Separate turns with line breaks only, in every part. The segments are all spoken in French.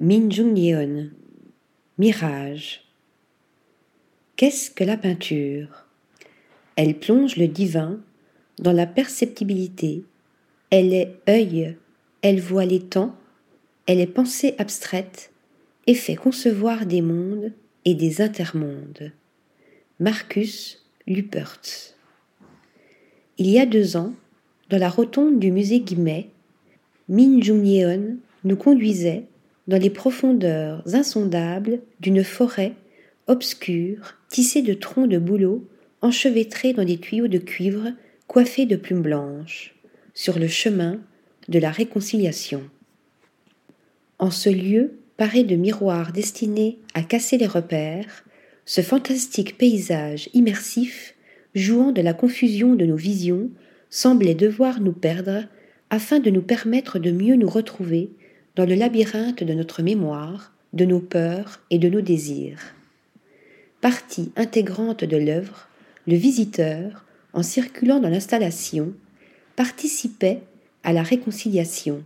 Min Jung Yeon. Mirage. Qu'est-ce que la peinture? Elle plonge le divin dans la perceptibilité. Elle est œil, elle voit les temps, elle est pensée abstraite et fait concevoir des mondes et des intermondes. Marcus Lupertz. Il y a deux ans, dans la rotonde du musée Guimet, Min Jung Yeon nous conduisait dans les profondeurs insondables d'une forêt obscure tissée de troncs de bouleaux enchevêtrés dans des tuyaux de cuivre coiffés de plumes blanches, sur le chemin de la réconciliation. En ce lieu paré de miroirs destinés à casser les repères, ce fantastique paysage immersif, jouant de la confusion de nos visions, semblait devoir nous perdre afin de nous permettre de mieux nous retrouver dans le labyrinthe de notre mémoire, de nos peurs et de nos désirs. Partie intégrante de l'œuvre, le visiteur, en circulant dans l'installation, participait à la réconciliation,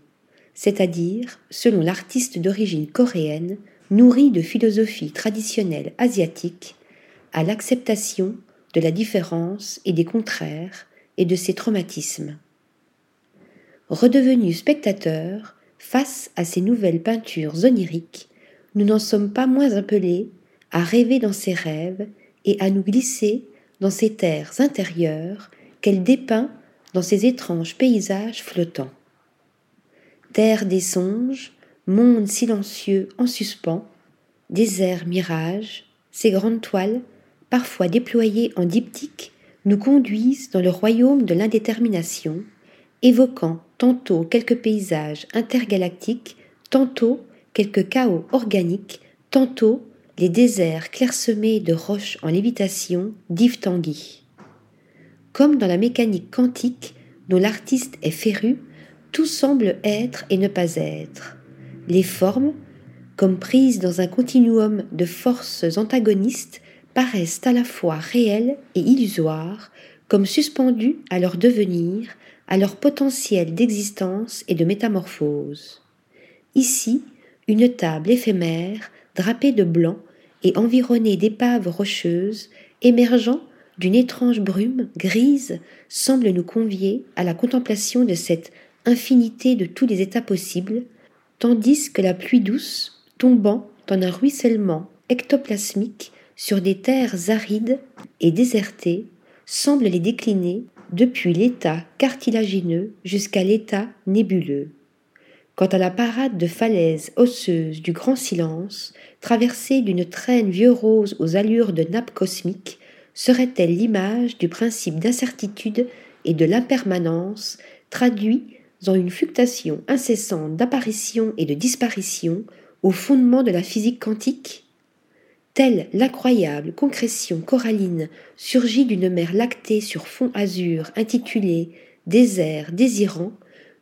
c'est-à-dire, selon l'artiste d'origine coréenne, nourri de philosophie traditionnelle asiatique, à l'acceptation de la différence et des contraires et de ses traumatismes. Redevenu spectateur, Face à ces nouvelles peintures oniriques, nous n'en sommes pas moins appelés à rêver dans ces rêves et à nous glisser dans ces terres intérieures qu'elle dépeint dans ces étranges paysages flottants. Terre des songes, monde silencieux en suspens, désert mirage, ces grandes toiles, parfois déployées en diptyque, nous conduisent dans le royaume de l'indétermination, évoquant tantôt quelques paysages intergalactiques, tantôt quelques chaos organiques, tantôt les déserts clairsemés de roches en lévitation d'Yves Tanguy. Comme dans la mécanique quantique dont l'artiste est féru, tout semble être et ne pas être. Les formes, comme prises dans un continuum de forces antagonistes, paraissent à la fois réelles et illusoires, comme suspendues à leur devenir, à leur potentiel d'existence et de métamorphose. Ici, une table éphémère, drapée de blanc et environnée d'épaves rocheuses, émergeant d'une étrange brume grise, semble nous convier à la contemplation de cette infinité de tous les états possibles, tandis que la pluie douce, tombant en un ruissellement ectoplasmique sur des terres arides et désertées, semble les décliner depuis l'état cartilagineux jusqu'à l'état nébuleux. Quant à la parade de falaises osseuses du grand silence, traversée d'une traîne vieux rose aux allures de nappe cosmique, serait-elle l'image du principe d'incertitude et de l'impermanence traduit en une fluctuation incessante d'apparition et de disparition au fondement de la physique quantique? Telle l'incroyable concrétion coralline surgit d'une mer lactée sur fond azur intitulée Désert désirant,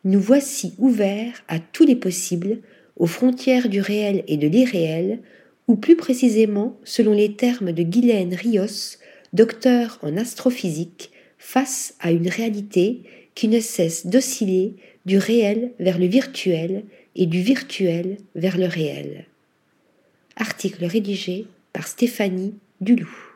nous voici ouverts à tous les possibles, aux frontières du réel et de l'irréel, ou plus précisément, selon les termes de Guylaine Rios, docteur en astrophysique, face à une réalité qui ne cesse d'osciller du réel vers le virtuel et du virtuel vers le réel. Article rédigé par Stéphanie Dulou.